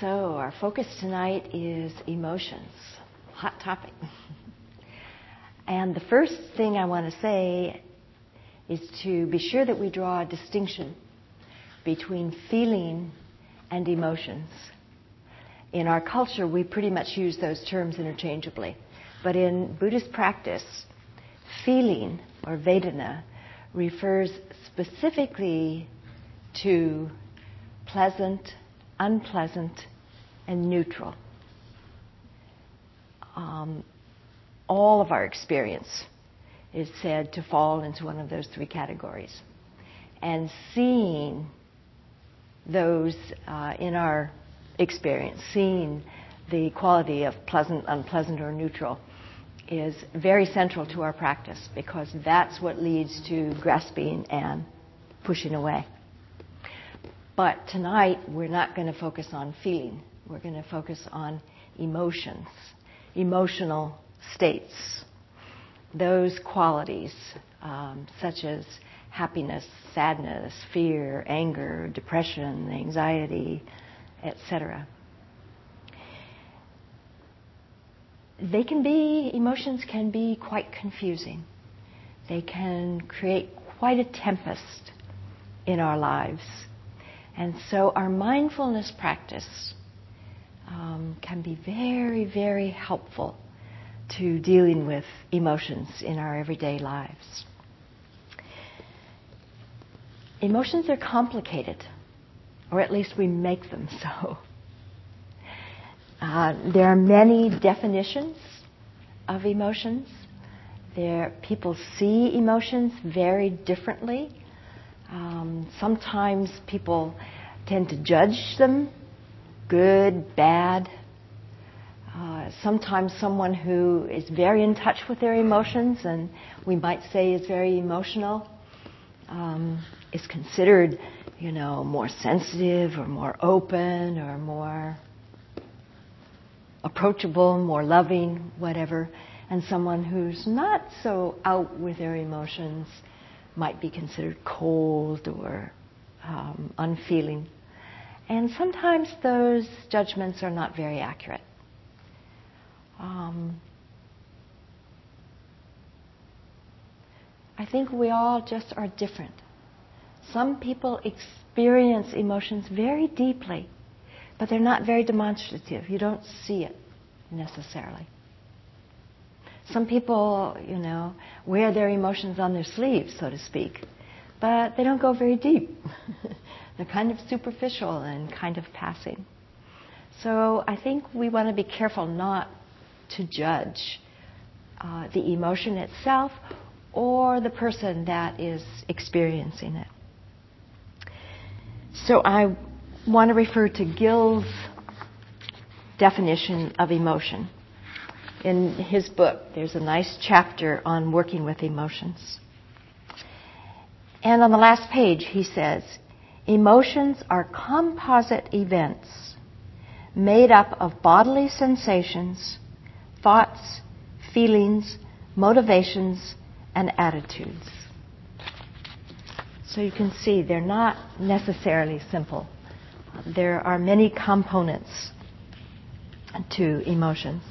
So, our focus tonight is emotions. Hot topic. And the first thing I want to say is to be sure that we draw a distinction between feeling and emotions. In our culture, we pretty much use those terms interchangeably. But in Buddhist practice, feeling or Vedana refers specifically to pleasant, unpleasant, and neutral. Um, all of our experience is said to fall into one of those three categories. And seeing those uh, in our experience, seeing the quality of pleasant, unpleasant, or neutral, is very central to our practice because that's what leads to grasping and pushing away. But tonight, we're not going to focus on feeling. We're going to focus on emotions, emotional states. Those qualities, um, such as happiness, sadness, fear, anger, depression, anxiety, etc. They can be, emotions can be quite confusing. They can create quite a tempest in our lives. And so our mindfulness practice um, can be very, very helpful to dealing with emotions in our everyday lives. Emotions are complicated, or at least we make them so. Uh, there are many definitions of emotions. There, people see emotions very differently. Sometimes people tend to judge them, good, bad. Uh, sometimes someone who is very in touch with their emotions and we might say is very emotional um, is considered, you know, more sensitive or more open or more approachable, more loving, whatever. And someone who's not so out with their emotions might be considered cold or um, unfeeling. And sometimes those judgments are not very accurate. Um, I think we all just are different. Some people experience emotions very deeply, but they're not very demonstrative. You don't see it necessarily. Some people, you know, wear their emotions on their sleeves, so to speak, but they don't go very deep. They're kind of superficial and kind of passing. So I think we want to be careful not to judge uh, the emotion itself or the person that is experiencing it. So I want to refer to Gil's definition of emotion. In his book, there's a nice chapter on working with emotions. And on the last page, he says, Emotions are composite events made up of bodily sensations, thoughts, feelings, motivations, and attitudes. So you can see they're not necessarily simple. There are many components to emotions.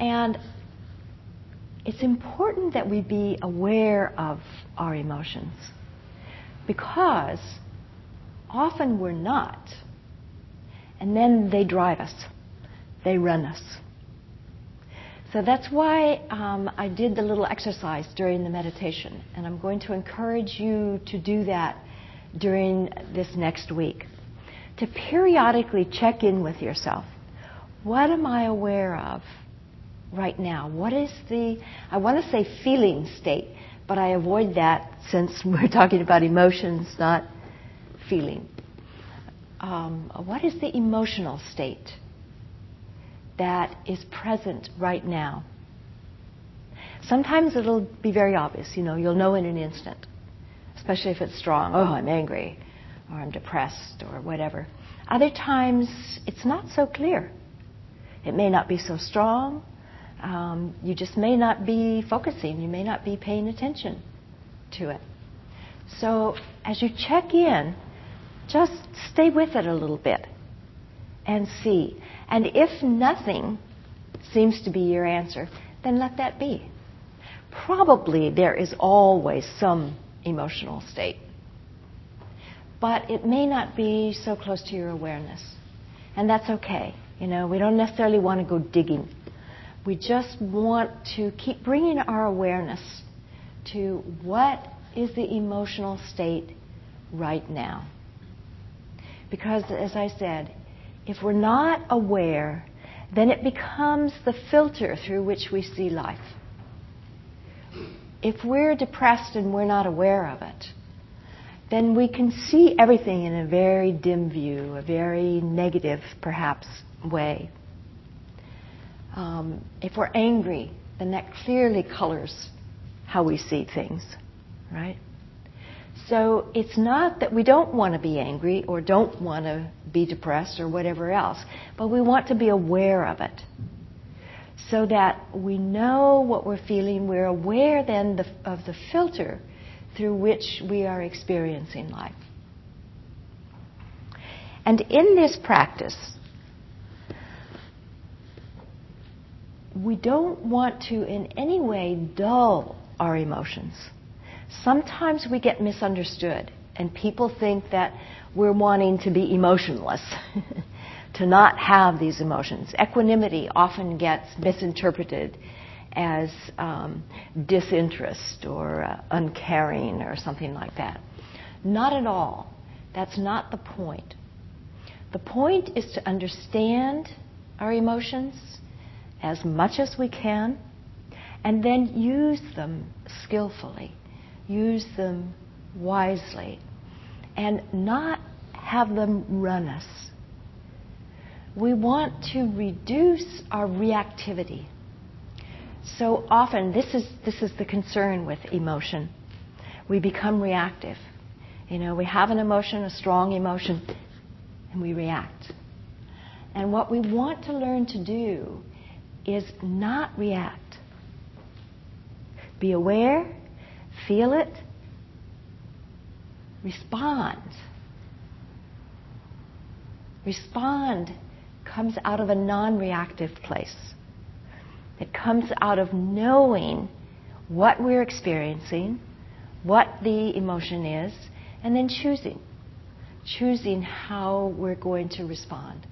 And it's important that we be aware of our emotions because often we're not. And then they drive us, they run us. So that's why um, I did the little exercise during the meditation, and I'm going to encourage you to do that during this next week. To periodically check in with yourself. What am I aware of right now? What is the, I want to say feeling state, but I avoid that since we're talking about emotions, not feeling. Um, what is the emotional state that is present right now? Sometimes it'll be very obvious, you know, you'll know in an instant, especially if it's strong. Oh, I'm angry, or I'm depressed, or whatever. Other times, it's not so clear. It may not be so strong, um, you just may not be focusing, you may not be paying attention to it. So as you check in, just stay with it a little bit and see. And if nothing seems to be your answer, then let that be. Probably there is always some emotional state, but it may not be so close to your awareness. And that's okay. You know, we don't necessarily want to go digging. We just want to keep bringing our awareness to what is the emotional state right now. Because, as I said, if we're not aware, then it becomes the filter through which we see life. If we're depressed and we're not aware of it, then we can see everything in a very dim view, a very negative, perhaps, way. Um, if we're angry, then that clearly colors how we see things, right? So it's not that we don't want to be angry or don't want to be depressed or whatever else, but we want to be aware of it. So that we know what we're feeling, we're aware then the, of the filter through which we are experiencing life. And in this practice, we don't want to in any way dull our emotions sometimes we get misunderstood, and people think that we're wanting to be emotionless, to not have these emotions. Equanimity often gets misinterpreted as um, disinterest or uh, uncaring or something like that. Not at all. That's not the point. The point is to understand our emotions as much as we can and then use them skillfully use them wisely, and not have them run us. We want to reduce our reactivity. So often, this is, this is the concern with emotion. We become reactive. You know, we have an emotion, a strong emotion, and we react. And what we want to learn to do is not react. Be aware feel it, respond. Respond comes out of a non reactive place. It comes out of knowing what we're experiencing, what the emotion is, and then choosing. Choosing how we're going to respond,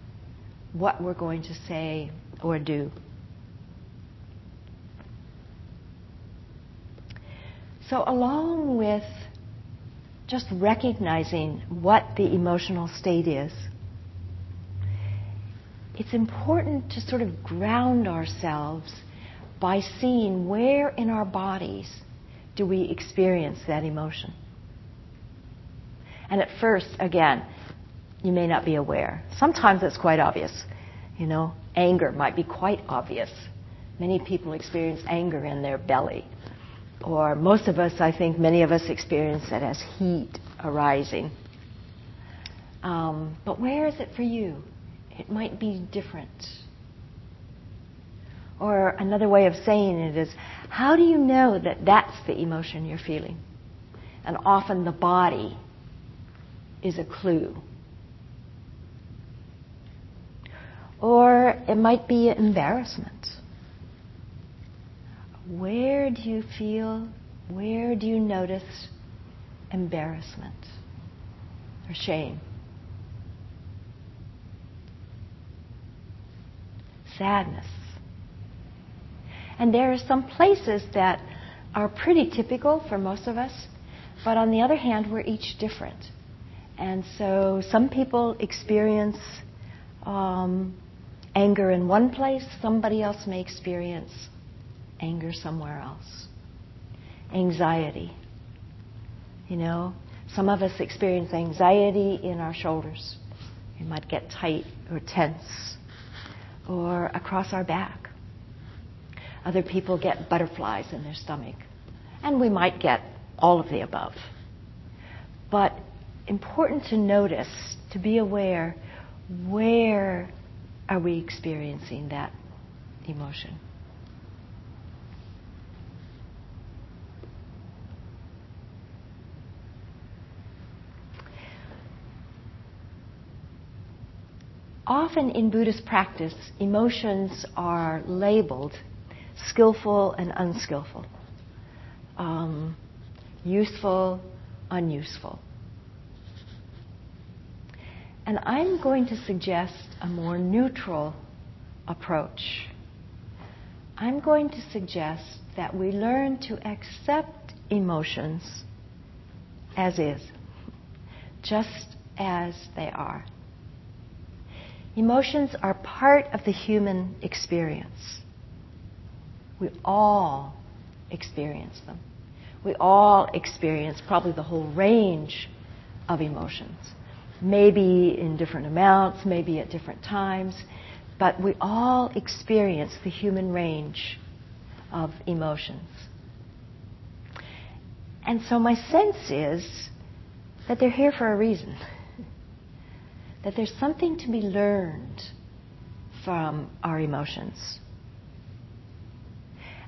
what we're going to say or do. So, along with just recognizing what the emotional state is, it's important to sort of ground ourselves by seeing where in our bodies do we experience that emotion. And at first, again, you may not be aware. Sometimes it's quite obvious. You know, anger might be quite obvious. Many people experience anger in their belly or most of us, I think many of us experience it as heat arising. Um, but where is it for you? It might be different. Or another way of saying it is, how do you know that that's the emotion you're feeling? And often the body is a clue. Or it might be embarrassment where do you feel, where do you notice embarrassment or shame? Sadness. And there are some places that are pretty typical for most of us, but on the other hand, we're each different. And so some people experience um, anger in one place, somebody else may experience anger somewhere else. Anxiety. You know, some of us experience anxiety in our shoulders. It might get tight or tense or across our back. Other people get butterflies in their stomach. And we might get all of the above. But important to notice, to be aware, where are we experiencing that emotion? Often in Buddhist practice, emotions are labeled skillful and unskillful, um, useful, unuseful. And I'm going to suggest a more neutral approach. I'm going to suggest that we learn to accept emotions as is, just as they are. Emotions are part of the human experience. We all experience them. We all experience probably the whole range of emotions maybe in different amounts, maybe at different times, but we all experience the human range of emotions. And so my sense is that they're here for a reason. That there's something to be learned from our emotions.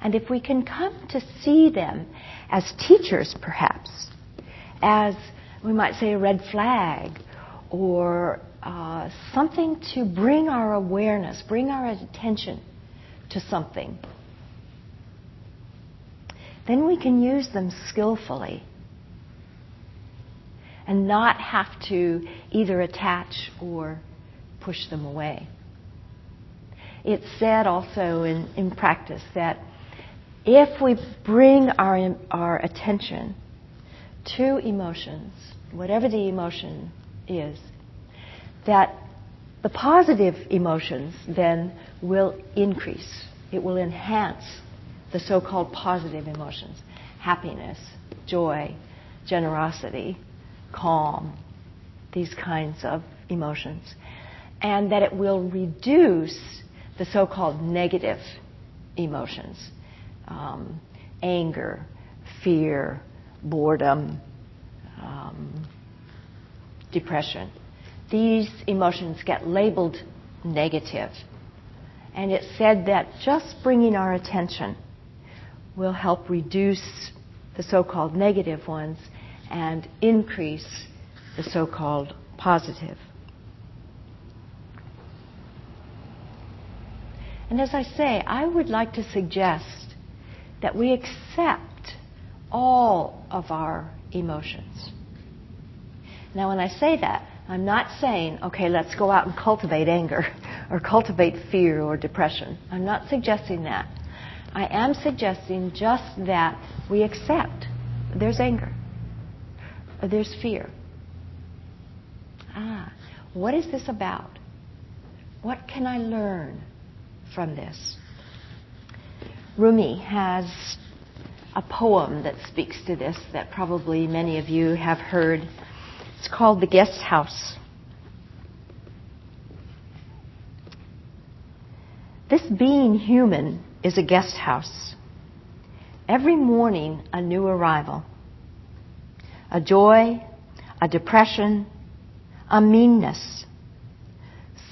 And if we can come to see them as teachers, perhaps, as we might say a red flag or uh, something to bring our awareness, bring our attention to something, then we can use them skillfully and not have to either attach or push them away. It's said also in, in practice that if we bring our, our attention to emotions, whatever the emotion is that the positive emotions then will increase. It will enhance the so called positive emotions happiness, joy, generosity, calm, these kinds of emotions. And that it will reduce the so called negative emotions um, anger, fear, boredom, um, depression. These emotions get labeled negative. And it's said that just bringing our attention will help reduce the so called negative ones and increase the so called positive. And as I say, I would like to suggest that we accept all of our emotions. Now, when I say that, I'm not saying, okay, let's go out and cultivate anger or cultivate fear or depression. I'm not suggesting that. I am suggesting just that we accept there's anger, there's fear. Ah, what is this about? What can I learn from this? Rumi has a poem that speaks to this that probably many of you have heard. It's called The Guest House. This being human is a guest house. Every morning, a new arrival. A joy, a depression, a meanness.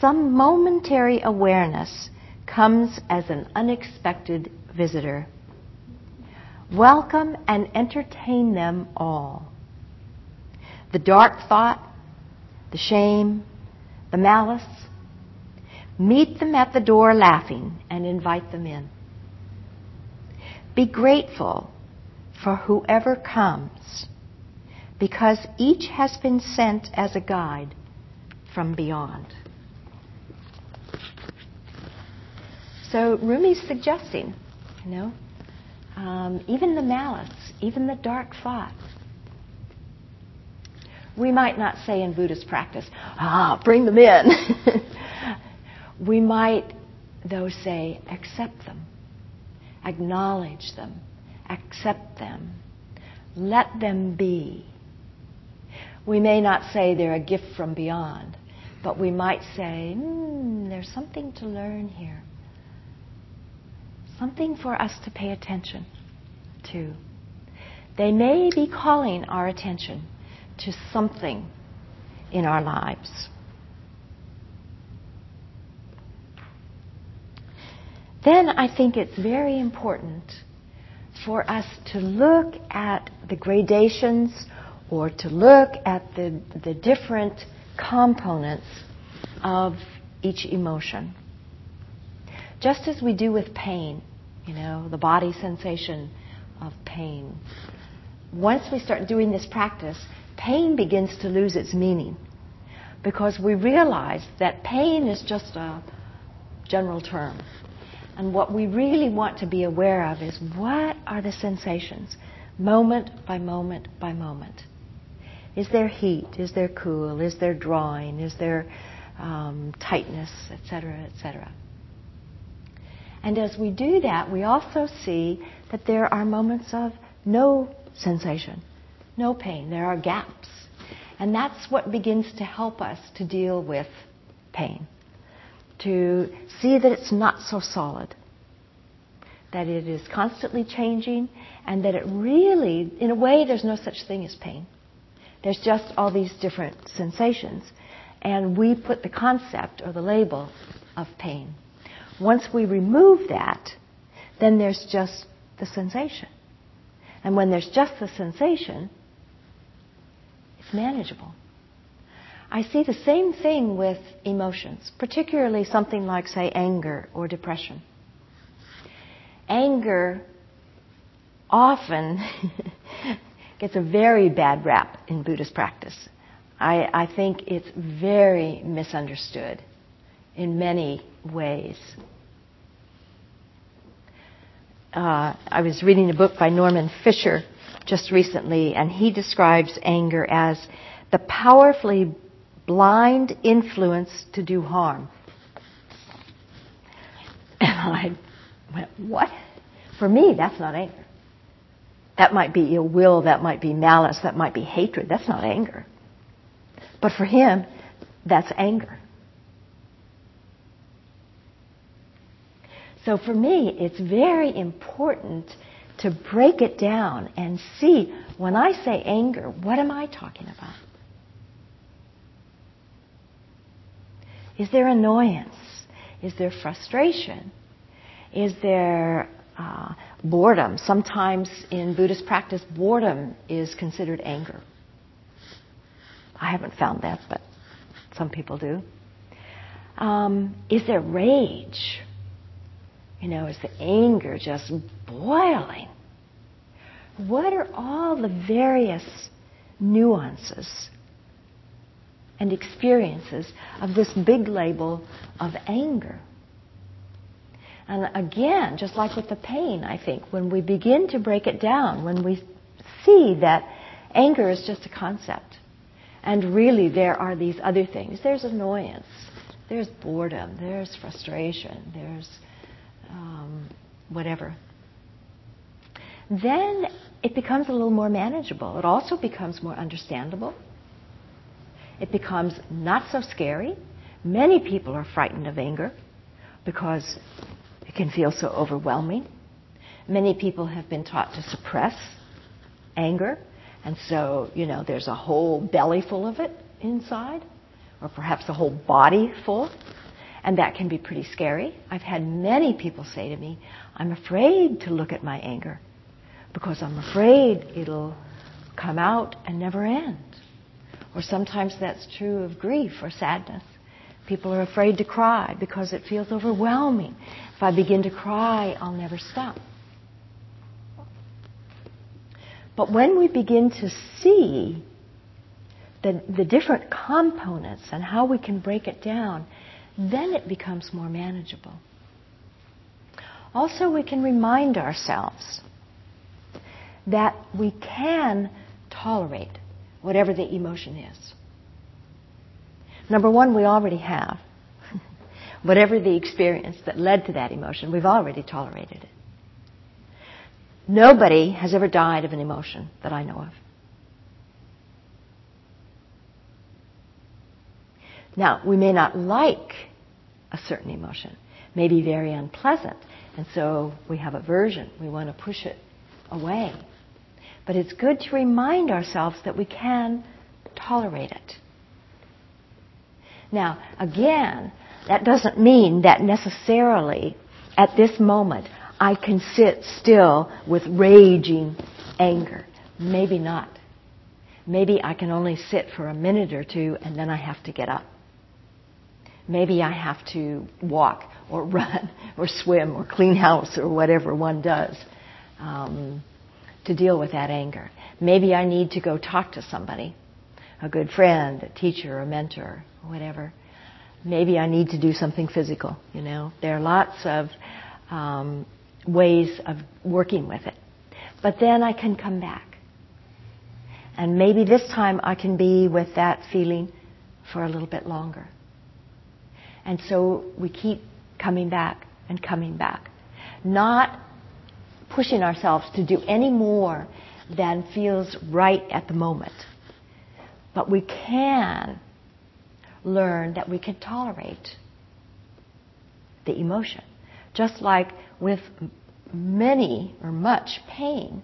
Some momentary awareness comes as an unexpected visitor. Welcome and entertain them all the dark thought, the shame, the malice. Meet them at the door laughing and invite them in. Be grateful for whoever comes because each has been sent as a guide from beyond. So Rumi's suggesting, you know, um, even the malice, even the dark thought, we might not say in Buddhist practice, ah, bring them in. we might, though, say, accept them, acknowledge them, accept them, let them be. We may not say they're a gift from beyond, but we might say, hmm, there's something to learn here. Something for us to pay attention to. They may be calling our attention to something in our lives. Then I think it's very important for us to look at the gradations or to look at the, the different components of each emotion. Just as we do with pain, you know, the body sensation of pain. Once we start doing this practice, pain begins to lose its meaning because we realize that pain is just a general term. And what we really want to be aware of is what are the sensations, moment by moment by moment. Is there heat? Is there cool? Is there drawing? Is there um, tightness, etc., etc.? And as we do that, we also see that there are moments of no sensation, no pain. There are gaps. And that's what begins to help us to deal with pain to see that it's not so solid, that it is constantly changing, and that it really, in a way, there's no such thing as pain. There's just all these different sensations. And we put the concept or the label of pain. Once we remove that, then there's just the sensation. And when there's just the sensation, it's manageable. I see the same thing with emotions, particularly something like, say, anger or depression. Anger often gets a very bad rap in Buddhist practice. I, I think it's very misunderstood in many ways. Uh, I was reading a book by Norman Fischer just recently, and he describes anger as the powerfully blind influence to do harm. And I went, What? For me, that's not anger. That might be ill will, that might be malice, that might be hatred. That's not anger. But for him, that's anger. So for me, it's very important to break it down and see when I say anger, what am I talking about? Is there annoyance? Is there frustration? Is there uh, boredom? Sometimes in Buddhist practice, boredom is considered anger. I haven't found that, but some people do. Um, is there rage? You know, is the anger just boiling? What are all the various nuances and experiences of this big label of anger. And again, just like with the pain, I think, when we begin to break it down, when we see that anger is just a concept, and really there are these other things there's annoyance, there's boredom, there's frustration, there's um, whatever. Then it becomes a little more manageable. It also becomes more understandable it becomes not so scary. Many people are frightened of anger because can feel so overwhelming. Many people have been taught to suppress anger, and so, you know, there's a whole belly full of it inside, or perhaps a whole body full, and that can be pretty scary. I've had many people say to me, I'm afraid to look at my anger because I'm afraid it'll come out and never end. Or sometimes that's true of grief or sadness. People are afraid to cry because it feels overwhelming. If I begin to cry, I'll never stop. But when we begin to see the, the different components and how we can break it down, then it becomes more manageable. Also, we can remind ourselves that we can tolerate whatever the emotion is. Number one, we already have. whatever the experience that led to that emotion, we've already tolerated it. Nobody has ever died of an emotion that I know of. Now, we may not like a certain emotion, may be very unpleasant, and so we have aversion. We want to push it away. But it's good to remind ourselves that we can tolerate it. Now, again, that doesn't mean that necessarily at this moment I can sit still with raging anger. Maybe not. Maybe I can only sit for a minute or two and then I have to get up. Maybe I have to walk or run or swim or clean house or whatever one does um, to deal with that anger. Maybe I need to go talk to somebody, a good friend, a teacher, a mentor, whatever. Maybe I need to do something physical. You know, there are lots of um, ways of working with it. But then I can come back. And maybe this time I can be with that feeling for a little bit longer. And so we keep coming back and coming back. Not pushing ourselves to do any more than feels right at the moment. But we can learn that we can tolerate the emotion. Just like with many or much pain,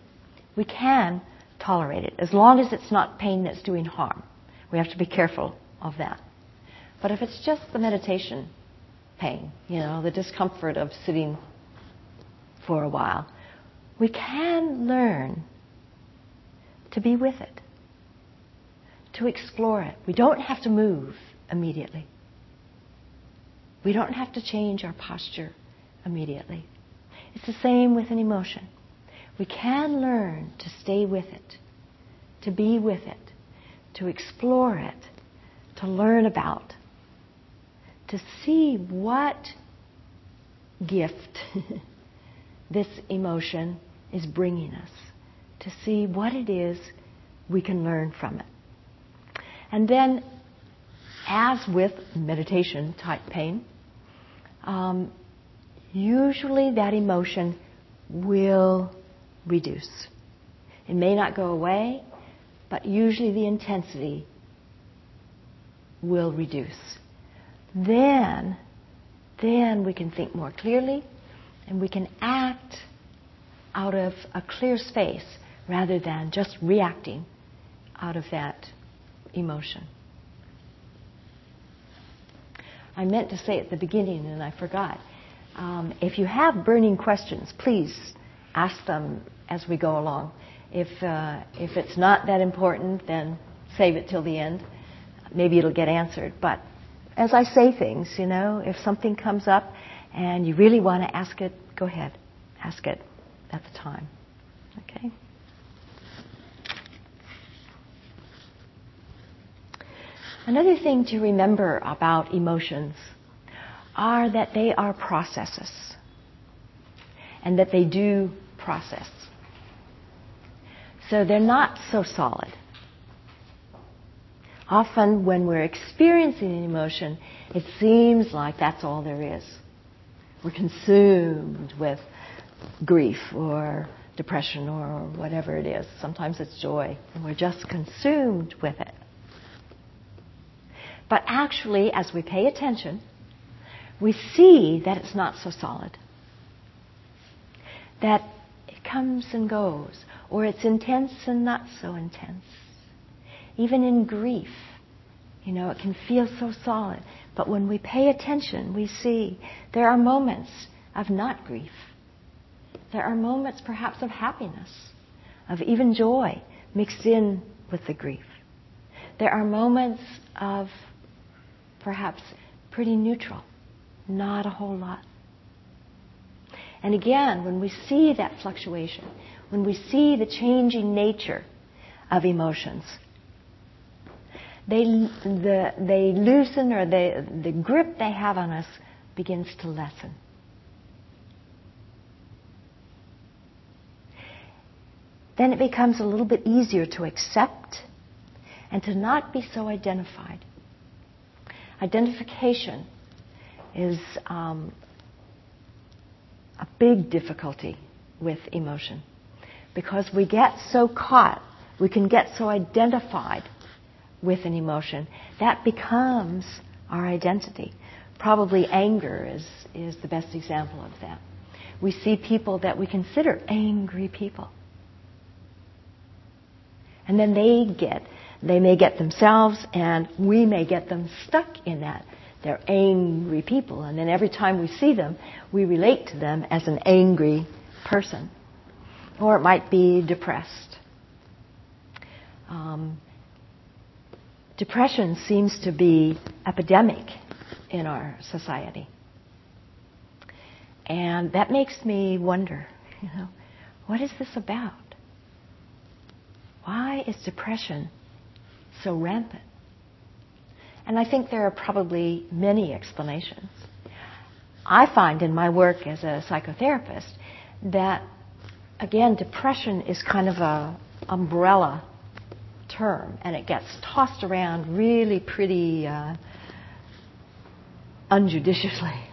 we can tolerate it as long as it's not pain that's doing harm. We have to be careful of that. But if it's just the meditation pain, you know, the discomfort of sitting for a while, we can learn to be with it, to explore it. We don't have to move immediately. We don't have to change our posture immediately. It's the same with an emotion. We can learn to stay with it, to be with it, to explore it, to learn about, to see what gift this emotion is bringing us, to see what it is we can learn from it. And then, as with meditation type pain, um, usually that emotion will reduce. It may not go away, but usually the intensity will reduce. Then, then we can think more clearly and we can act out of a clear space rather than just reacting out of that emotion. I meant to say at the beginning and I forgot. Um, if you have burning questions, please ask them as we go along. If, uh, if it's not that important, then save it till the end. Maybe it'll get answered. But as I say things, you know, if something comes up and you really want to ask it, go ahead, ask it at the time. Okay? Another thing to remember about emotions are that they are processes and that they do process. So they're not so solid. Often, when we're experiencing an emotion, it seems like that's all there is. We're consumed with grief or depression or whatever it is. Sometimes it's joy, and we're just consumed with it. But actually, as we pay attention, we see that it's not so solid. That it comes and goes, or it's intense and not so intense. Even in grief, you know, it can feel so solid. But when we pay attention, we see there are moments of not grief there are moments perhaps of happiness, of even joy mixed in with the grief. There are moments of perhaps pretty neutral, not a whole lot. And again, when we see that fluctuation, when we see the changing nature of emotions, they, the, they loosen or they, the grip they have on us begins to lessen. then it becomes a little bit easier to accept and to not be so identified. Identification is um, a big difficulty with emotion because we get so caught, we can get so identified with an emotion. That becomes our identity. Probably anger is, is the best example of that. We see people that we consider angry people and then they get, they may get themselves and we may get them stuck in that. They're angry people. And then every time we see them, we relate to them as an angry person. Or it might be depressed. Um, depression seems to be epidemic in our society. And that makes me wonder, you know, what is this about? Why is depression so rampant? And I think there are probably many explanations. I find in my work as a psychotherapist that, again, depression is kind of a umbrella term, and it gets tossed around really pretty uh, unjudiciously.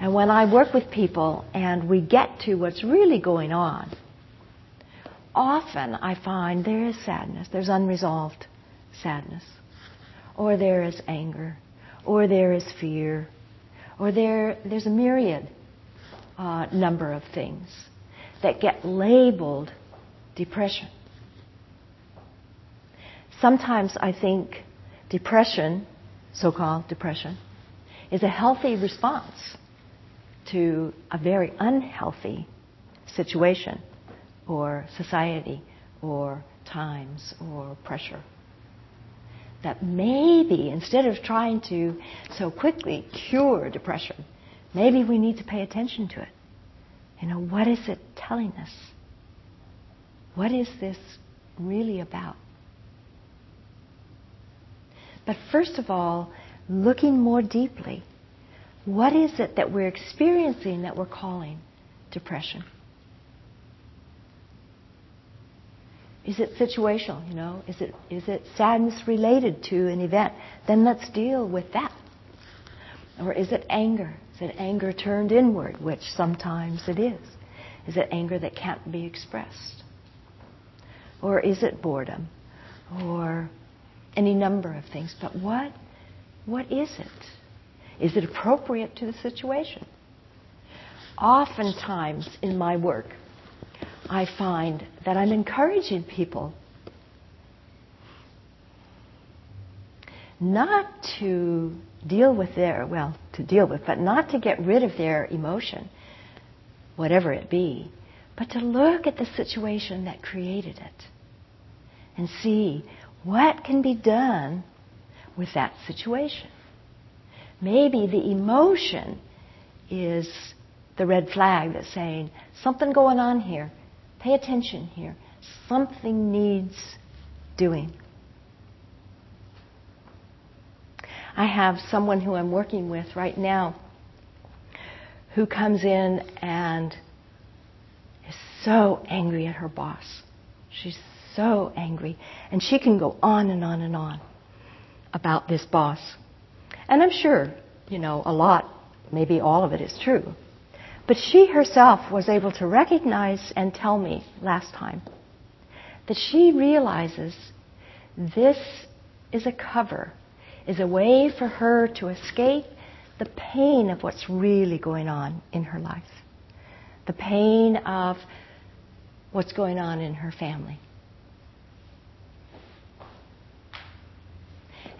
And when I work with people and we get to what's really going on, often I find there is sadness, there's unresolved sadness, or there is anger, or there is fear, or there, there's a myriad uh, number of things that get labeled depression. Sometimes I think depression, so called depression, is a healthy response to a very unhealthy situation or society or times or pressure. That maybe instead of trying to so quickly cure depression, maybe we need to pay attention to it. You know, what is it telling us? What is this really about? But first of all, looking more deeply, what is it that we're experiencing that we're calling depression? Is it situational, you know? Is it, is it sadness related to an event? Then let's deal with that. Or is it anger? Is it anger turned inward, which sometimes it is? Is it anger that can't be expressed? Or is it boredom? Or any number of things. But what, what is it? Is it appropriate to the situation? Oftentimes in my work, I find that I'm encouraging people not to deal with their, well, to deal with, but not to get rid of their emotion, whatever it be, but to look at the situation that created it and see what can be done with that situation. Maybe the emotion is the red flag that's saying, something going on here. Pay attention here. Something needs doing. I have someone who I'm working with right now who comes in and is so angry at her boss. She's so angry. And she can go on and on and on about this boss. And I'm sure, you know, a lot, maybe all of it is true. But she herself was able to recognize and tell me last time that she realizes this is a cover, is a way for her to escape the pain of what's really going on in her life, the pain of what's going on in her family.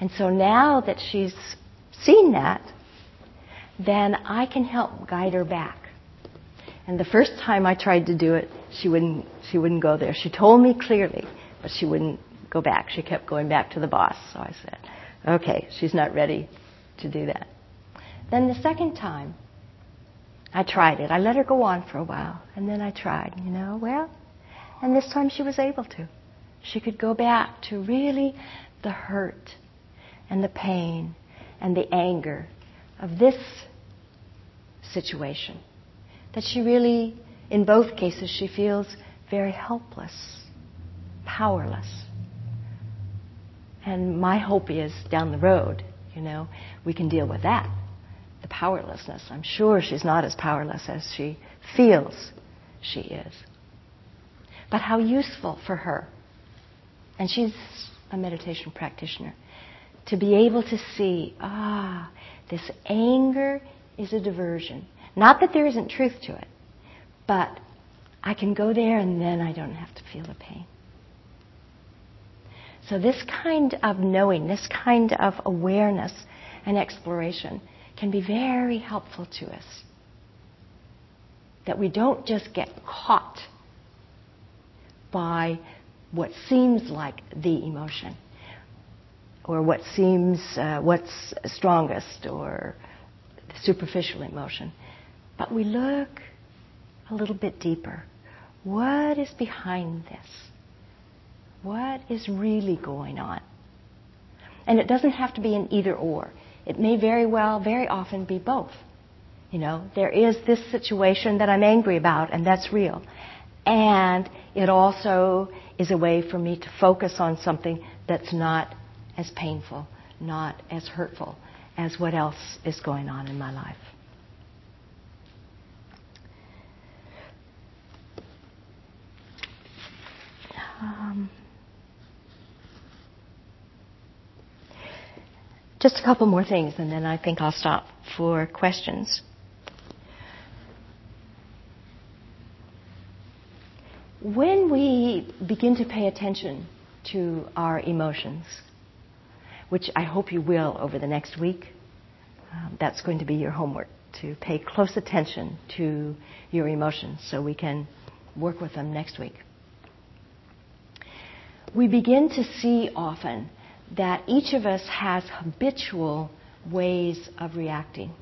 And so now that she's seen that, then I can help guide her back and the first time I tried to do it, she wouldn't, she wouldn't go there. She told me clearly, but she wouldn't go back. She kept going back to the boss. So I said, okay, she's not ready to do that. Then the second time, I tried it. I let her go on for a while, and then I tried, you know, well, and this time she was able to. She could go back to really the hurt and the pain and the anger of this situation that she really, in both cases, she feels very helpless, powerless. And my hope is down the road, you know, we can deal with that, the powerlessness. I'm sure she's not as powerless as she feels she is. But how useful for her, and she's a meditation practitioner, to be able to see, ah, this anger is a diversion. Not that there isn't truth to it, but I can go there and then I don't have to feel the pain. So, this kind of knowing, this kind of awareness and exploration can be very helpful to us. That we don't just get caught by what seems like the emotion. or what seems uh, what's strongest or superficial emotion. But we look a little bit deeper. What is behind this? What is really going on? And it doesn't have to be an either or. It may very well, very often be both. You know, there is this situation that I'm angry about, and that's real. And it also is a way for me to focus on something that's not as painful, not as hurtful as what else is going on in my life. Um, just a couple more things, and then I think I'll stop for questions. When we begin to pay attention to our emotions, which I hope you will over the next week, um, that's going to be your homework to pay close attention to your emotions so we can work with them next week. We begin to see often that each of us has habitual ways of reacting.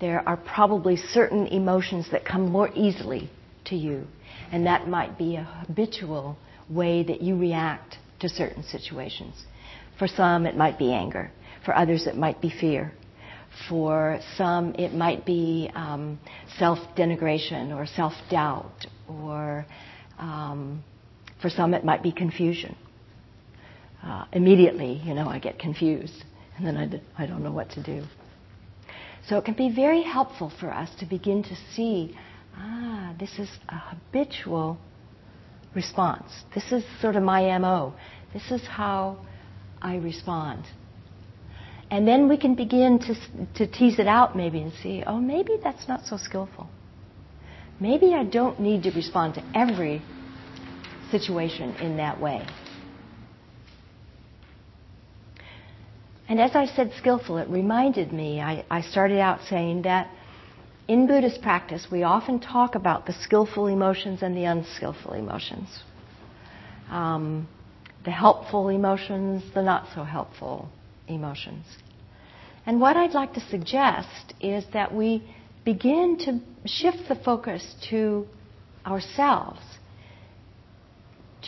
There are probably certain emotions that come more easily to you, and that might be a habitual way that you react to certain situations. For some, it might be anger. For others, it might be fear. For some, it might be um, self denigration or self doubt, or um, for some, it might be confusion uh, immediately, you know, I get confused and then I d- I don't know what to do. So it can be very helpful for us to begin to see ah, this is a habitual response. This is sort of my MO. This is how I respond. And then we can begin to, to tease it out maybe and see, oh, maybe that's not so skillful. Maybe I don't need to respond to every situation in that way. And as I said skillful, it reminded me, I, I started out saying that in Buddhist practice, we often talk about the skillful emotions and the unskillful emotions. Um, the helpful emotions, the not so helpful emotions. And what I'd like to suggest is that we begin to shift the focus to ourselves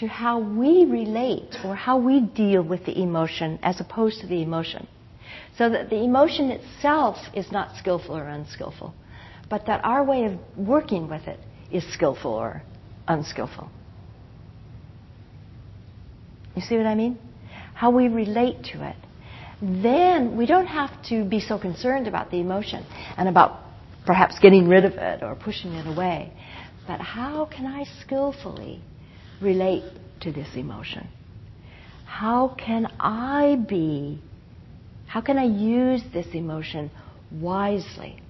to how we relate or how we deal with the emotion as opposed to the emotion. So that the emotion itself is not skillful or unskillful, but that our way of working with it is skillful or unskillful. You see what I mean? How we relate to it. Then we don't have to be so concerned about the emotion and about perhaps getting rid of it or pushing it away. But how can I skillfully relate to this emotion? How can I be, how can I use this emotion wisely?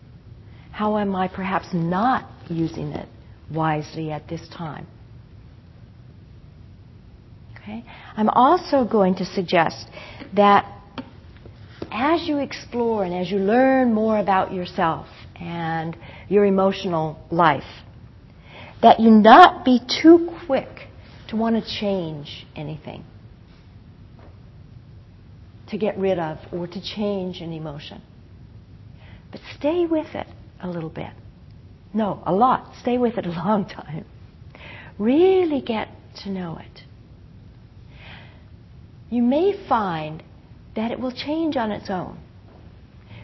How am I perhaps not using it wisely at this time? Okay? I'm also going to suggest that as you explore and as you learn more about yourself and your emotional life, that you not be too quick to want to change anything, to get rid of or to change an emotion. But stay with it a little bit. No, a lot. Stay with it a long time. Really get to know it. You may find that it will change on its own.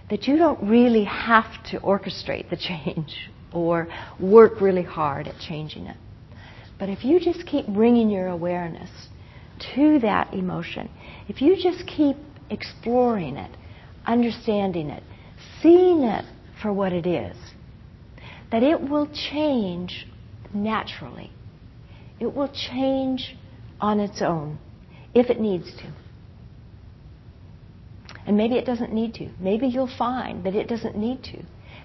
That you don't really have to orchestrate the change or work really hard at changing it. But if you just keep bringing your awareness to that emotion, if you just keep exploring it, understanding it, seeing it for what it is, that it will change naturally. It will change on its own if it needs to. And maybe it doesn't need to. Maybe you'll find that it doesn't need to,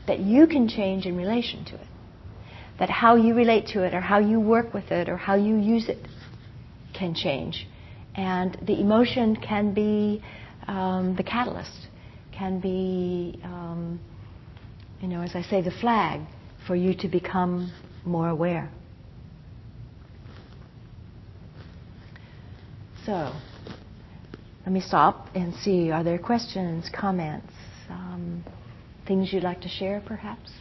that you can change in relation to it that how you relate to it or how you work with it or how you use it can change. And the emotion can be um, the catalyst, can be, um, you know, as I say, the flag for you to become more aware. So, let me stop and see are there questions, comments, um, things you'd like to share perhaps?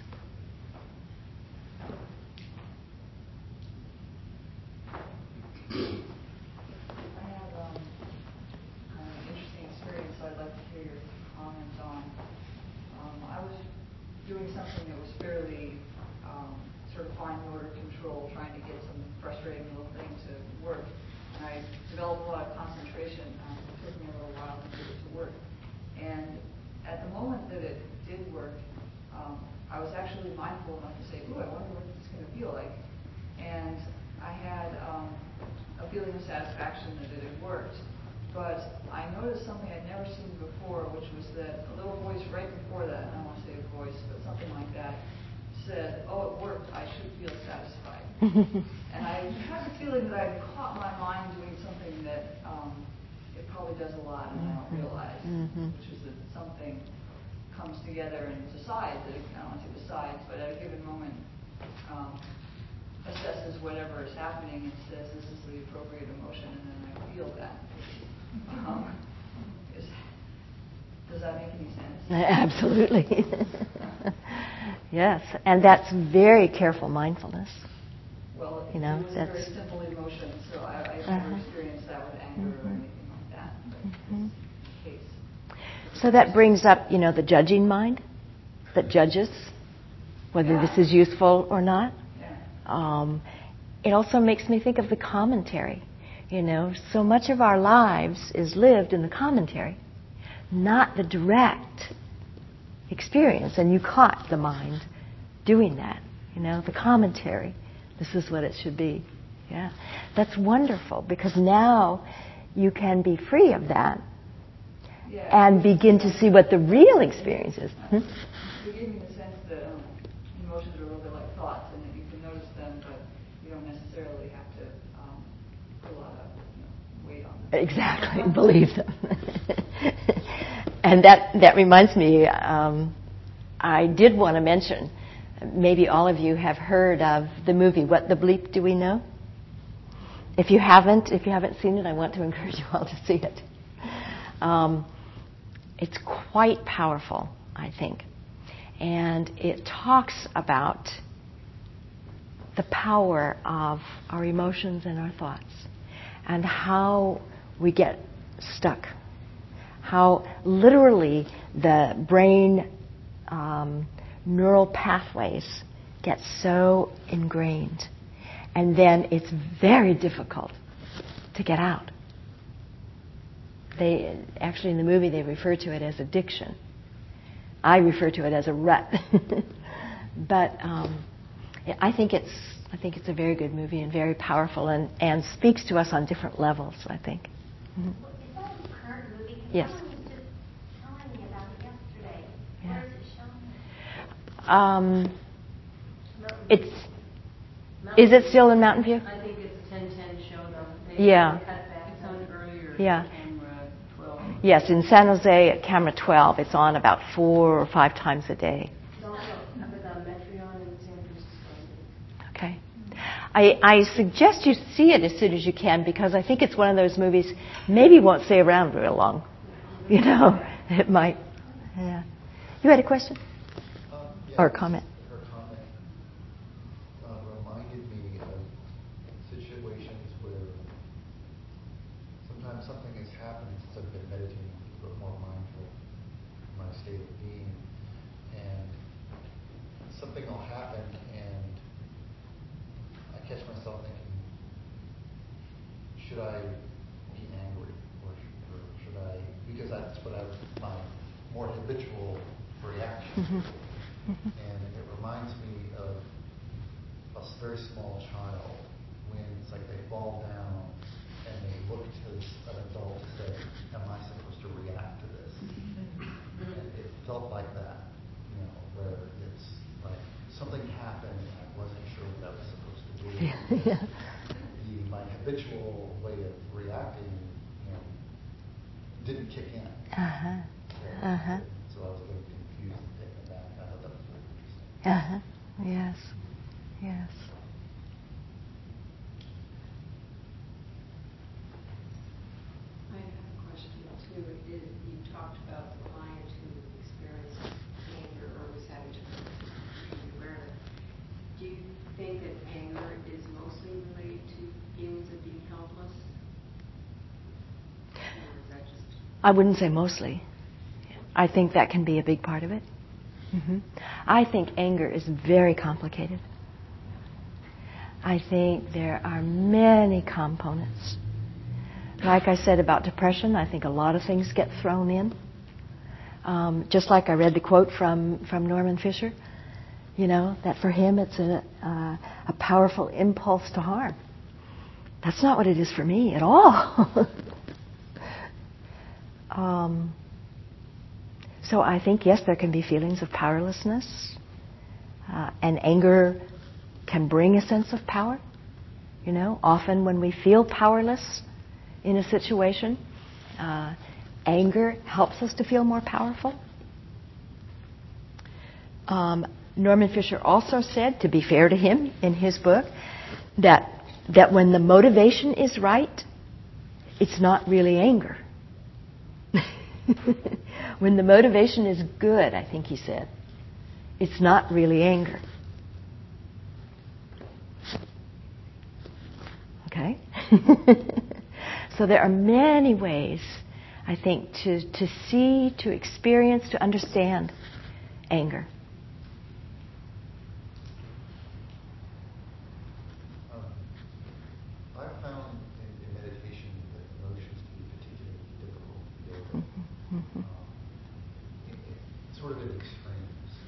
doing something that was fairly um, sort of fine motor control, trying to get some frustrating little thing to work. And I developed a lot of concentration. Um, it took me a little while to get it to work. And at the moment that it did work, um, I was actually mindful enough to say, ooh, I wonder what this is going to feel like. And I had um, a feeling of satisfaction that it had worked. But I noticed something I'd never seen before, which was that a little voice right before that, and I don't want to say a voice, but something like that, said, oh, it worked, I should feel satisfied. and I had the feeling that I'd caught my mind doing something that um, it probably does a lot and I don't mm-hmm. realize, mm-hmm. which is that something comes together and decides that it, I don't want to say decides, but at a given moment um, assesses whatever is happening and says this is the appropriate emotion, and then I feel that. Um, is, does that make any sense? Absolutely. yes, and that's very careful mindfulness. Well, you know, it was that's a very simple emotion, so I, I've uh-huh. never experienced that with anger mm-hmm. or anything like that. Mm-hmm. So that brings up, you know, the judging mind that judges whether this is useful or not. Um, it also makes me think of the commentary you know, so much of our lives is lived in the commentary, not the direct experience. And you caught the mind doing that, you know, the commentary. This is what it should be. Yeah. That's wonderful because now you can be free of that. And begin to see what the real experience is. Hmm? Exactly, believe them. and that, that reminds me, um, I did want to mention, maybe all of you have heard of the movie What the Bleep Do We Know? If you haven't, if you haven't seen it, I want to encourage you all to see it. Um, it's quite powerful, I think. And it talks about the power of our emotions and our thoughts and how we get stuck. How literally the brain um, neural pathways get so ingrained. And then it's very difficult to get out. They actually in the movie they refer to it as addiction. I refer to it as a rut. but um, I think it's I think it's a very good movie and very powerful and, and speaks to us on different levels. I think. Mm-hmm. Is that a current movie? Yes. telling me about it yesterday. Yeah. It? Um, it's. Mountain is it still in Mountain View? I think it's 1010 show They yeah. Cut back. It's earlier. Yeah. Camera 12. Yes, in San Jose at camera 12, it's on about four or five times a day. Okay. I, I suggest you see it as soon as you can because I think it's one of those movies maybe won't stay around real long. You know, it might. Yeah. You had a question um, or a comment uh, reminded me of situations where sometimes something has happened since I've been meditating, but more mindful in my state of being, and something will happen catch myself thinking, should I be angry or, or should I? Because that's what I my more habitual reaction. Mm-hmm. Mm-hmm. And it reminds me of a very small child when it's like they fall down and they look to an adult to say, "Am I supposed to react to this?" Mm-hmm. And it felt like that, you know, where it's like something happened and I wasn't sure what that was yeah. the, my habitual way of reacting, you know, didn't kick in. Uh-huh. So, uh-huh. So I was a little confused and taken aback. I thought that was very interesting. Uh-huh. Yes. Yes. I have a question. I wouldn't say mostly. I think that can be a big part of it. hmm I think anger is very complicated. I think there are many components. Like I said about depression, I think a lot of things get thrown in. Um, just like I read the quote from, from Norman Fischer, you know, that for him it's a, uh, a powerful impulse to harm. That's not what it is for me at all. um, so I think, yes, there can be feelings of powerlessness, uh, and anger can bring a sense of power. You know, often when we feel powerless in a situation, uh, anger helps us to feel more powerful. Um, Norman Fischer also said, to be fair to him in his book, that that when the motivation is right, it's not really anger. When the motivation is good, I think he said, it's not really anger. Okay? so there are many ways, I think, to, to see, to experience, to understand anger.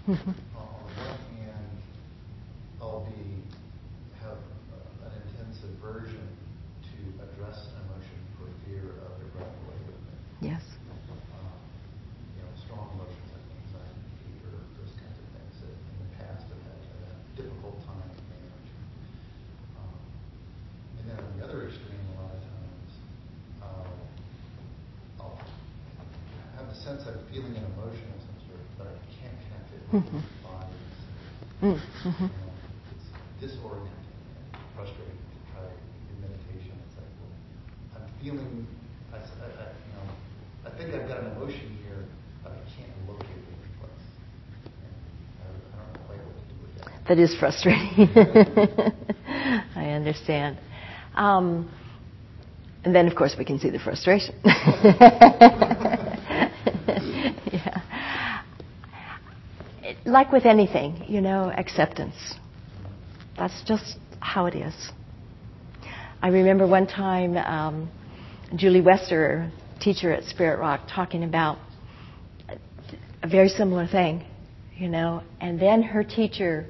Mm-hmm. that. Is frustrating. I understand. Um, and then, of course, we can see the frustration. yeah. Like with anything, you know, acceptance. That's just how it is. I remember one time um, Julie Wester, teacher at Spirit Rock, talking about a very similar thing, you know. And then her teacher,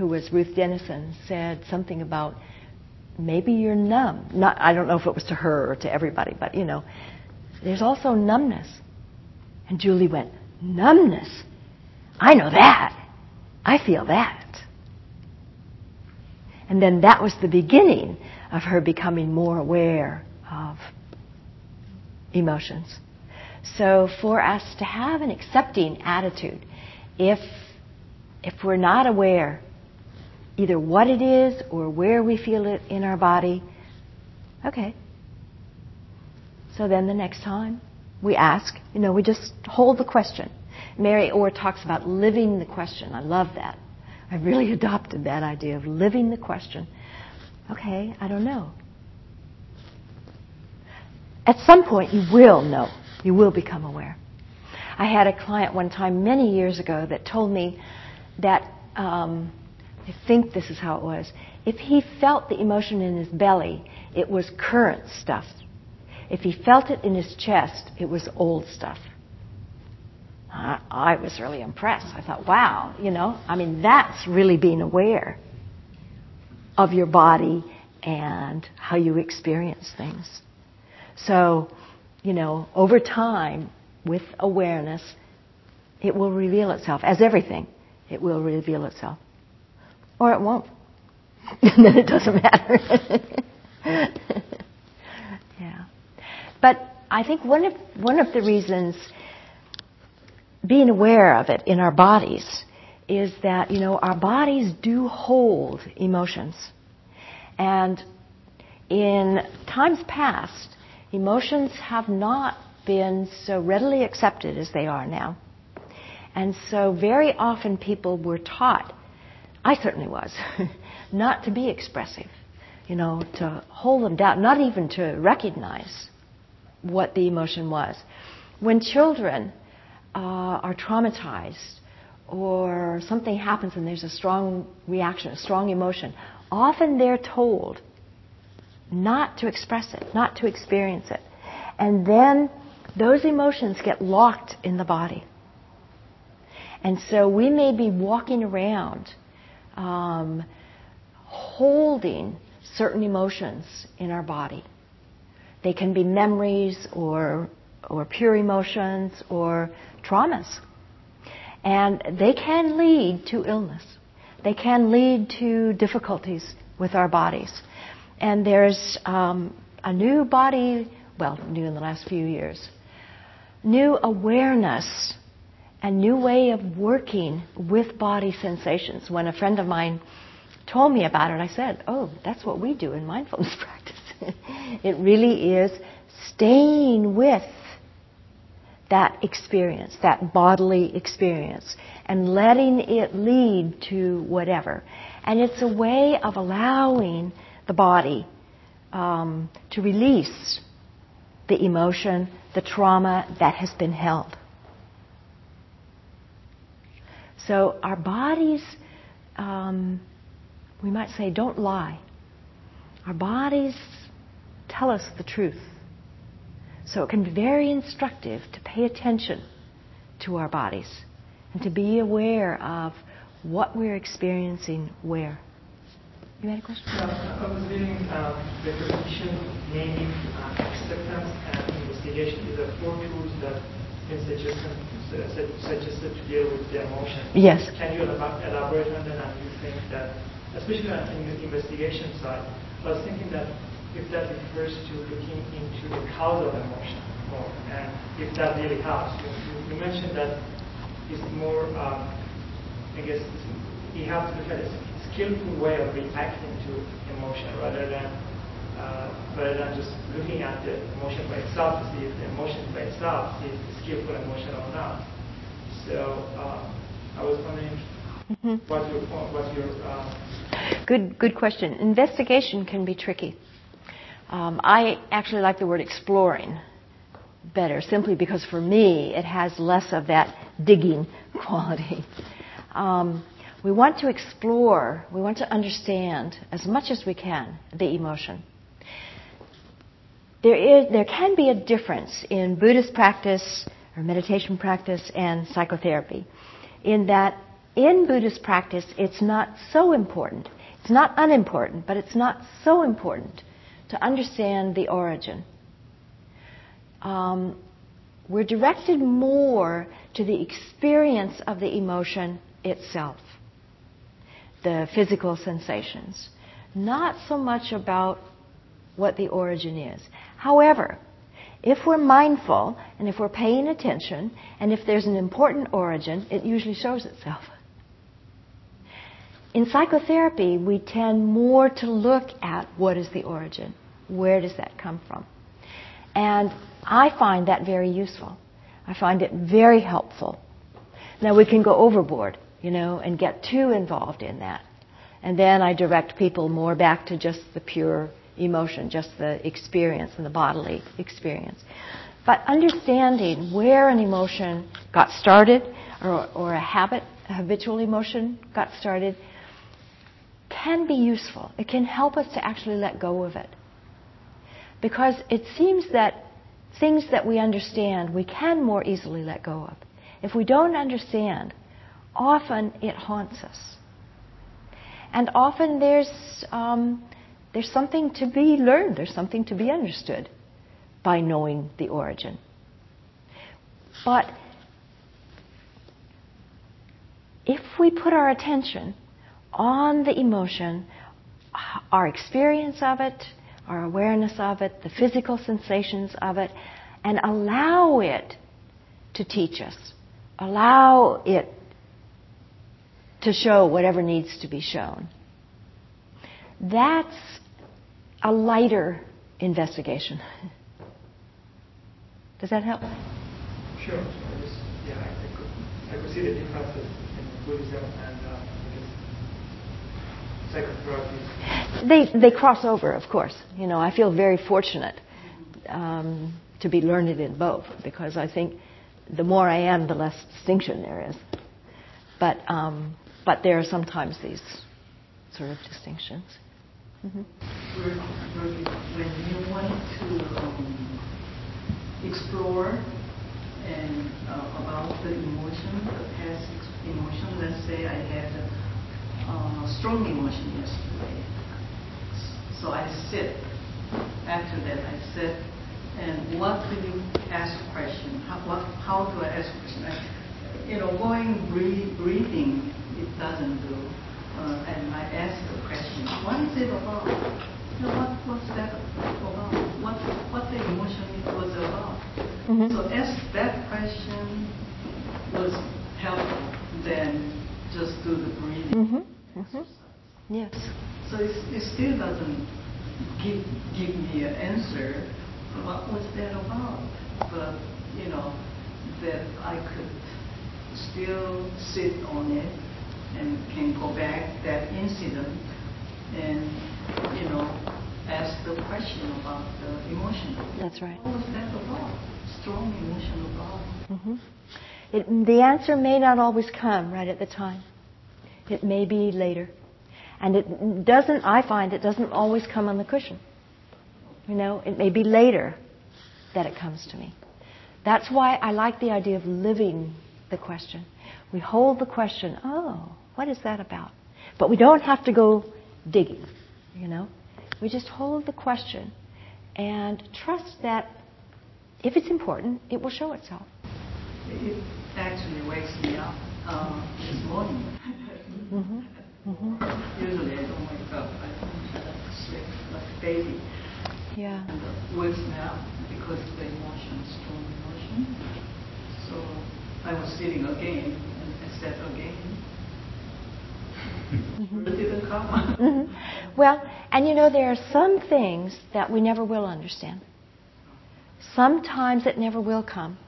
who was Ruth Denison, said something about maybe you're numb. Not, I don't know if it was to her or to everybody, but you know, there's also numbness. And Julie went, numbness? I know that. I feel that. And then that was the beginning of her becoming more aware of emotions. So for us to have an accepting attitude, if if we're not aware either what it is or where we feel it in our body, okay. So then the next time we ask, you know, we just hold the question. Mary Orr talks about living the question. I love that. I really adopted that idea of living the question. Okay, I don't know. At some point, you will know. You will become aware. I had a client one time many years ago that told me that um, I think this is how it was. If he felt the emotion in his belly, it was current stuff. If he felt it in his chest, it was old stuff. I, I was really impressed. I thought, wow, you know, I mean, that's really being aware of your body and how you experience things. So, you know, over time, with awareness, it will reveal itself. As everything, it will reveal itself. Or it won't. then it doesn't matter. yeah. But I think one of, one of the reasons being aware of it in our bodies is that, you know, our bodies do hold emotions. And in times past, emotions have not been so readily accepted as they are now. And so very often people were taught, I certainly was, not to be expressive, you know, to hold them down, not even to recognize what the emotion was. when children uh, are traumatized or something happens and there's a strong reaction, a strong emotion, often they're told not to express it, not to experience it. And then those emotions get locked in the body. And so we may be walking around um, holding certain emotions in our body. They can be memories or, or pure emotions or traumas. And they can lead to illness. They can lead to difficulties with our bodies. And there's um, a new body, well, new in the last few years, new awareness, a new way of working with body sensations. When a friend of mine told me about it, I said, Oh, that's what we do in mindfulness practice. it really is staying with that experience, that bodily experience, and letting it lead to whatever. And it's a way of allowing the body um, to release the emotion, the trauma that has been held. So our bodies, um, we might say, don't lie. Our bodies tell us the truth. So it can be very instructive to pay attention to our bodies and to be aware of what we're experiencing where. You had a question? Uh, I was reading uh, the definition naming, uh, acceptance, and investigation. These are four tools that suggested to deal with the emotion. Yes. Can you elaborate on that? And you think that, especially on the investigation side, I was thinking that if that refers to looking into the cause of emotion, or, and if that really helps. You, you mentioned that it's more, um, I guess, you have to look at a skillful way of reacting to emotion rather than uh, rather than just looking at the emotion by itself to see if the emotion by itself is skillful emotion or not. So um, I was wondering mm-hmm. what's your point, what's your uh, good good question. Investigation can be tricky. Um, I actually like the word exploring better, simply because for me it has less of that digging quality. Um, we want to explore, we want to understand as much as we can the emotion. There, is, there can be a difference in Buddhist practice or meditation practice and psychotherapy in that in Buddhist practice it's not so important. It's not unimportant, but it's not so important to understand the origin. Um, we're directed more to the experience of the emotion itself, the physical sensations, not so much about what the origin is. However, if we're mindful and if we're paying attention and if there's an important origin, it usually shows itself. In psychotherapy, we tend more to look at what is the origin. Where does that come from? And I find that very useful. I find it very helpful. Now we can go overboard, you know, and get too involved in that. And then I direct people more back to just the pure emotion, just the experience and the bodily experience. But understanding where an emotion got started or, or a habit, a habitual emotion got started, can be useful. It can help us to actually let go of it. Because it seems that things that we understand, we can more easily let go of. If we don't understand, often it haunts us. And often there's, um, there's something to be learned, there's something to be understood by knowing the origin. But if we put our attention on the emotion, our experience of it, our awareness of it, the physical sensations of it, and allow it to teach us, allow it to show whatever needs to be shown. That's a lighter investigation. Does that help? Sure. I just, yeah, I, could, I could see the differences in Buddhism and uh, psychotherapy. They they cross over, of course. You know, I feel very fortunate um, to be learned in both because I think the more I am, the less distinction there is. But um, but there are sometimes these sort of distinctions. Mm-hmm. When you want to um, explore and uh, about the emotion, the past emotion. Let's say I had a uh, strong emotion yesterday, so I sit. After that, I sit, and what do you ask a question? How, what, how do I ask a question? I, you know, going breathing, it doesn't do. Uh, and I ask the question, what is it about? You know, what, was that about? What, what the emotion was about? Mm-hmm. So ask that question was helpful than just do the breathing Mm-hmm. Mm-hmm. Yes. So it, it still doesn't give, give me an answer. What was that about? But, you know, that I could still sit on it and can go back that incident and, you know, ask the question about the emotion. That's right. What was that about? Strong emotional about? Mm-hmm. It, the answer may not always come right at the time. It may be later. And it doesn't, I find, it doesn't always come on the cushion. You know, it may be later that it comes to me. That's why I like the idea of living the question. We hold the question, oh, what is that about? But we don't have to go digging, you know. We just hold the question and trust that if it's important, it will show itself. It actually wakes me up uh, this morning. Mm-hmm. Mm-hmm. Usually I don't wake up. I don't sleep like a baby. Yeah. And it wakes me up because the emotion, strong emotion. So I was sitting again and I said again. Mm-hmm. Well, and you know, there are some things that we never will understand. Sometimes it never will come.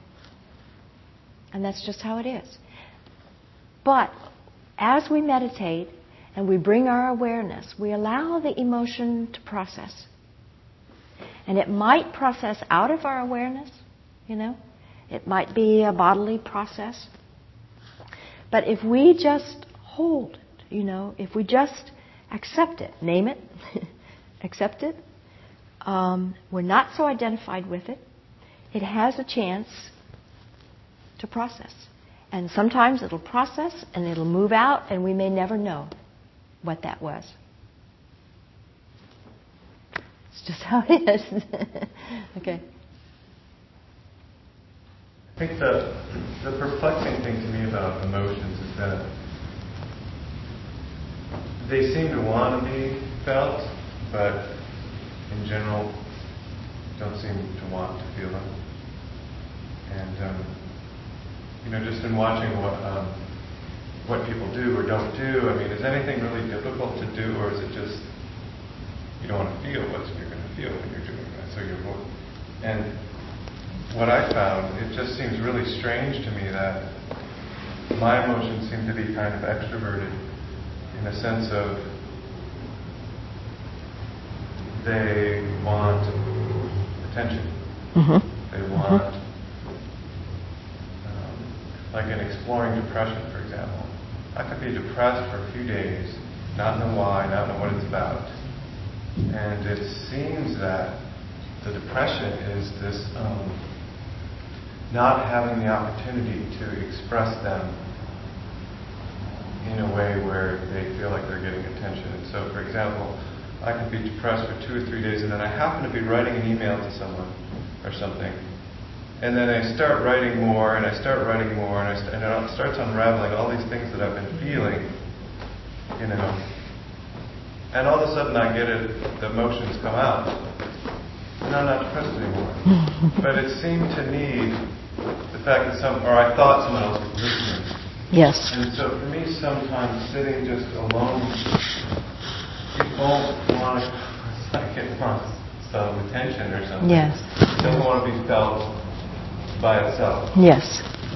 And that's just how it is. But as we meditate and we bring our awareness, we allow the emotion to process. And it might process out of our awareness, you know. It might be a bodily process. But if we just hold you know, if we just accept it, name it, accept it, um, we're not so identified with it, it has a chance to process. And sometimes it'll process and it'll move out, and we may never know what that was. It's just how it is. okay. I think the, the perplexing thing to me about emotions is that they seem to want to be felt, but in general don't seem to want to feel them. And um, you know, just in watching what um, what people do or don't do, I mean, is anything really difficult to do, or is it just you don't want to feel what you're going to feel when you're doing that? So you're and what I found, it just seems really strange to me that my emotions seem to be kind of extroverted in a sense of they want attention. Mm-hmm. They want, um, like in exploring depression, for example. I could be depressed for a few days, not know why, not know what it's about. And it seems that the depression is this um, not having the opportunity to express them in a way where they feel like they're getting attention. And so, for example, I could be depressed for two or three days, and then I happen to be writing an email to someone or something. And then I start writing more, and I start writing more, and, I st- and it starts unraveling all these things that I've been feeling, you know. And all of a sudden I get it, the emotions come out. And I'm not depressed anymore. but it seemed to need the fact that some, or I thought someone else was listening. Yes. And so for me, sometimes sitting just alone, it won't want to, it's like it wants some attention or something. Yes. It doesn't want to be felt by itself. Yes.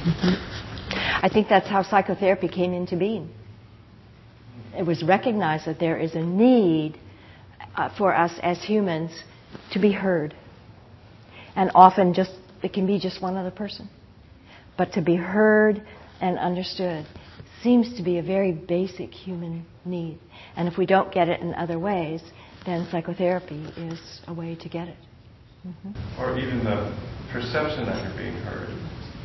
Mm-hmm. I think that's how psychotherapy came into being. It was recognized that there is a need uh, for us as humans to be heard. And often just, it can be just one other person. But to be heard and understood seems to be a very basic human need. And if we don't get it in other ways, then psychotherapy is a way to get it. Mm-hmm. Or even the perception that you're being heard.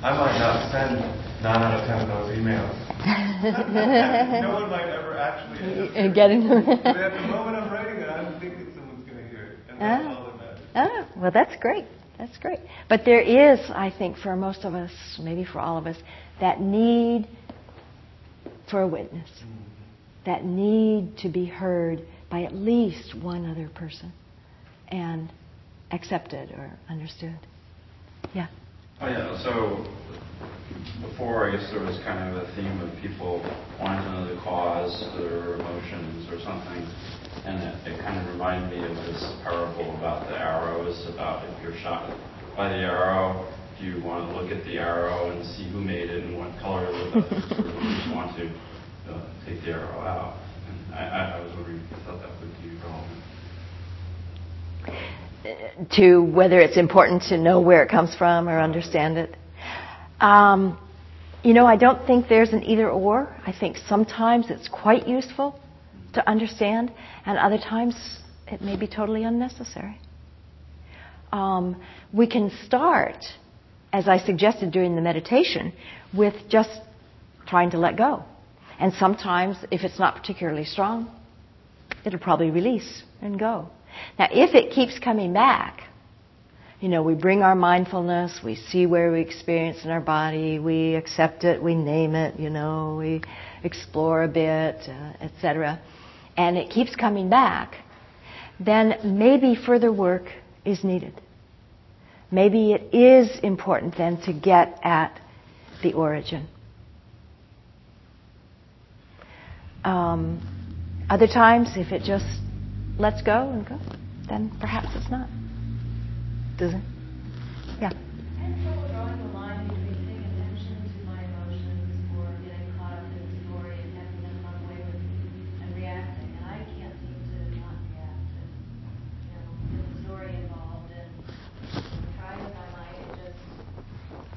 I might not send nine out of ten of those emails. no one might ever actually get it. but at the moment I'm writing it, I'm thinking someone's going to hear it, and that's ah. all that matters. Ah, well, that's great. That's great. But there is, I think, for most of us, maybe for all of us, that need for a witness, that need to be heard by at least one other person and accepted or understood. Yeah. Oh yeah. So before, I guess there was kind of a theme of people wanting to know the cause of their emotions or something, and it, it kind of reminded me of this parable about the arrows. About if you're shot by the arrow, you want to look at the arrow and see who made it and what color it was, or you just want to uh, take the arrow out? And I, I was wondering if you thought that would be relevant to whether it's important to know where it comes from or understand it. Um, you know, I don't think there's an either or. I think sometimes it's quite useful to understand, and other times it may be totally unnecessary. Um, we can start, as I suggested during the meditation, with just trying to let go. And sometimes, if it's not particularly strong, it'll probably release and go. Now, if it keeps coming back, you know, we bring our mindfulness, we see where we experience in our body, we accept it, we name it, you know, we explore a bit, uh, etc., and it keeps coming back, then maybe further work is needed. Maybe it is important then to get at the origin. Um, other times, if it just lets go and go, then perhaps it's not. Does it?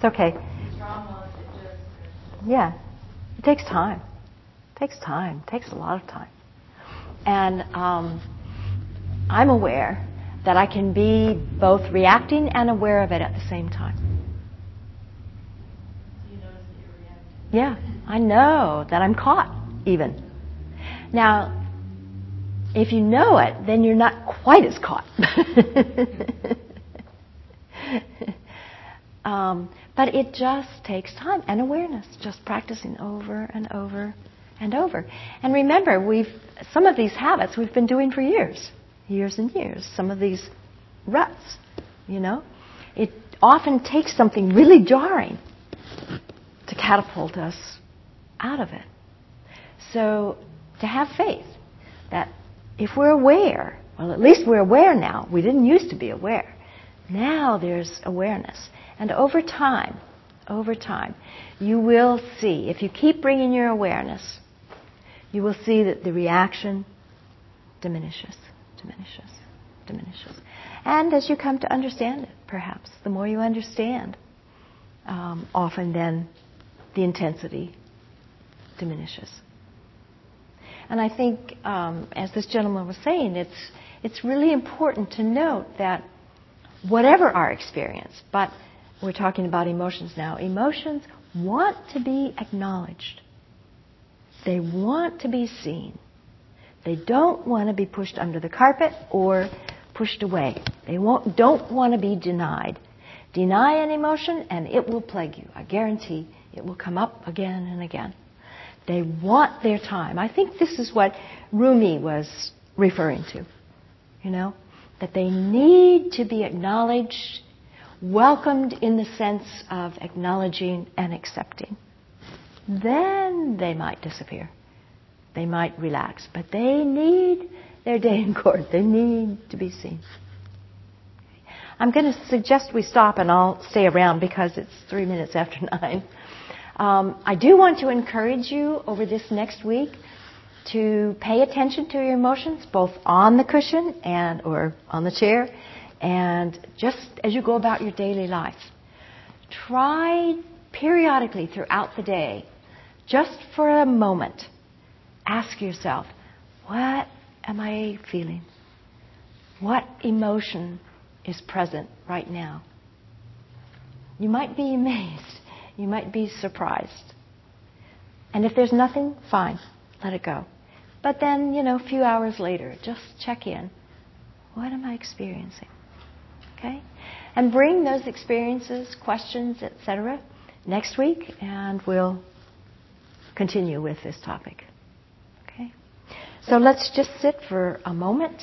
It's okay. Yeah. It takes time. It takes time. It takes a lot of time. And um, I'm aware that I can be both reacting and aware of it at the same time. Yeah, I know that I'm caught, even. Now, if you know it, then you're not quite as caught. um, but it just takes time and awareness, just practicing over and over and over. And remember, we've some of these habits we've been doing for years years and years, some of these ruts, you know. It often takes something really jarring to catapult us out of it. So to have faith that if we're aware, well, at least we're aware now. We didn't used to be aware. Now there's awareness. And over time, over time, you will see, if you keep bringing your awareness, you will see that the reaction diminishes diminishes, diminishes. And as you come to understand it, perhaps, the more you understand, um, often then the intensity diminishes. And I think, um, as this gentleman was saying, it's, it's really important to note that whatever our experience, but we're talking about emotions now, emotions want to be acknowledged. They want to be seen. They don't want to be pushed under the carpet or pushed away. They don't want to be denied. Deny an emotion and it will plague you. I guarantee it will come up again and again. They want their time. I think this is what Rumi was referring to. You know, that they need to be acknowledged, welcomed in the sense of acknowledging and accepting. Then they might disappear they might relax. But they need their day in court. They need to be seen. I'm going to suggest we stop and I'll stay around because it's three minutes after nine. Um, I do want to encourage you over this next week to pay attention to your emotions, both on the cushion and or on the chair And just as you go about your daily life, try periodically throughout the day, just for a moment, ask yourself, what am I feeling? What emotion is present right now? You might be amazed. You might be surprised. And if there's nothing, fine, let it go. But then, you know, a few hours later, just check in. What am I experiencing? Okay? And bring those experiences, questions, etc., next week, and we'll continue with this topic. Okay? So let's just sit for a moment.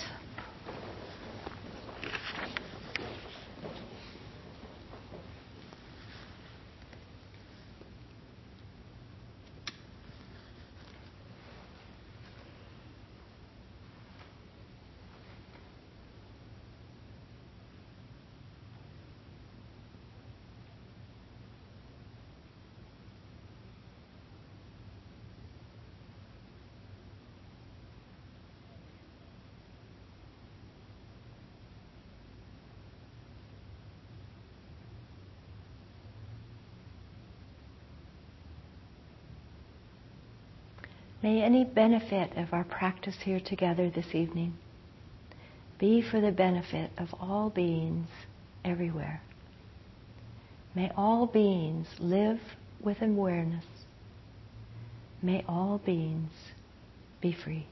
May any benefit of our practice here together this evening be for the benefit of all beings everywhere. May all beings live with awareness. May all beings be free.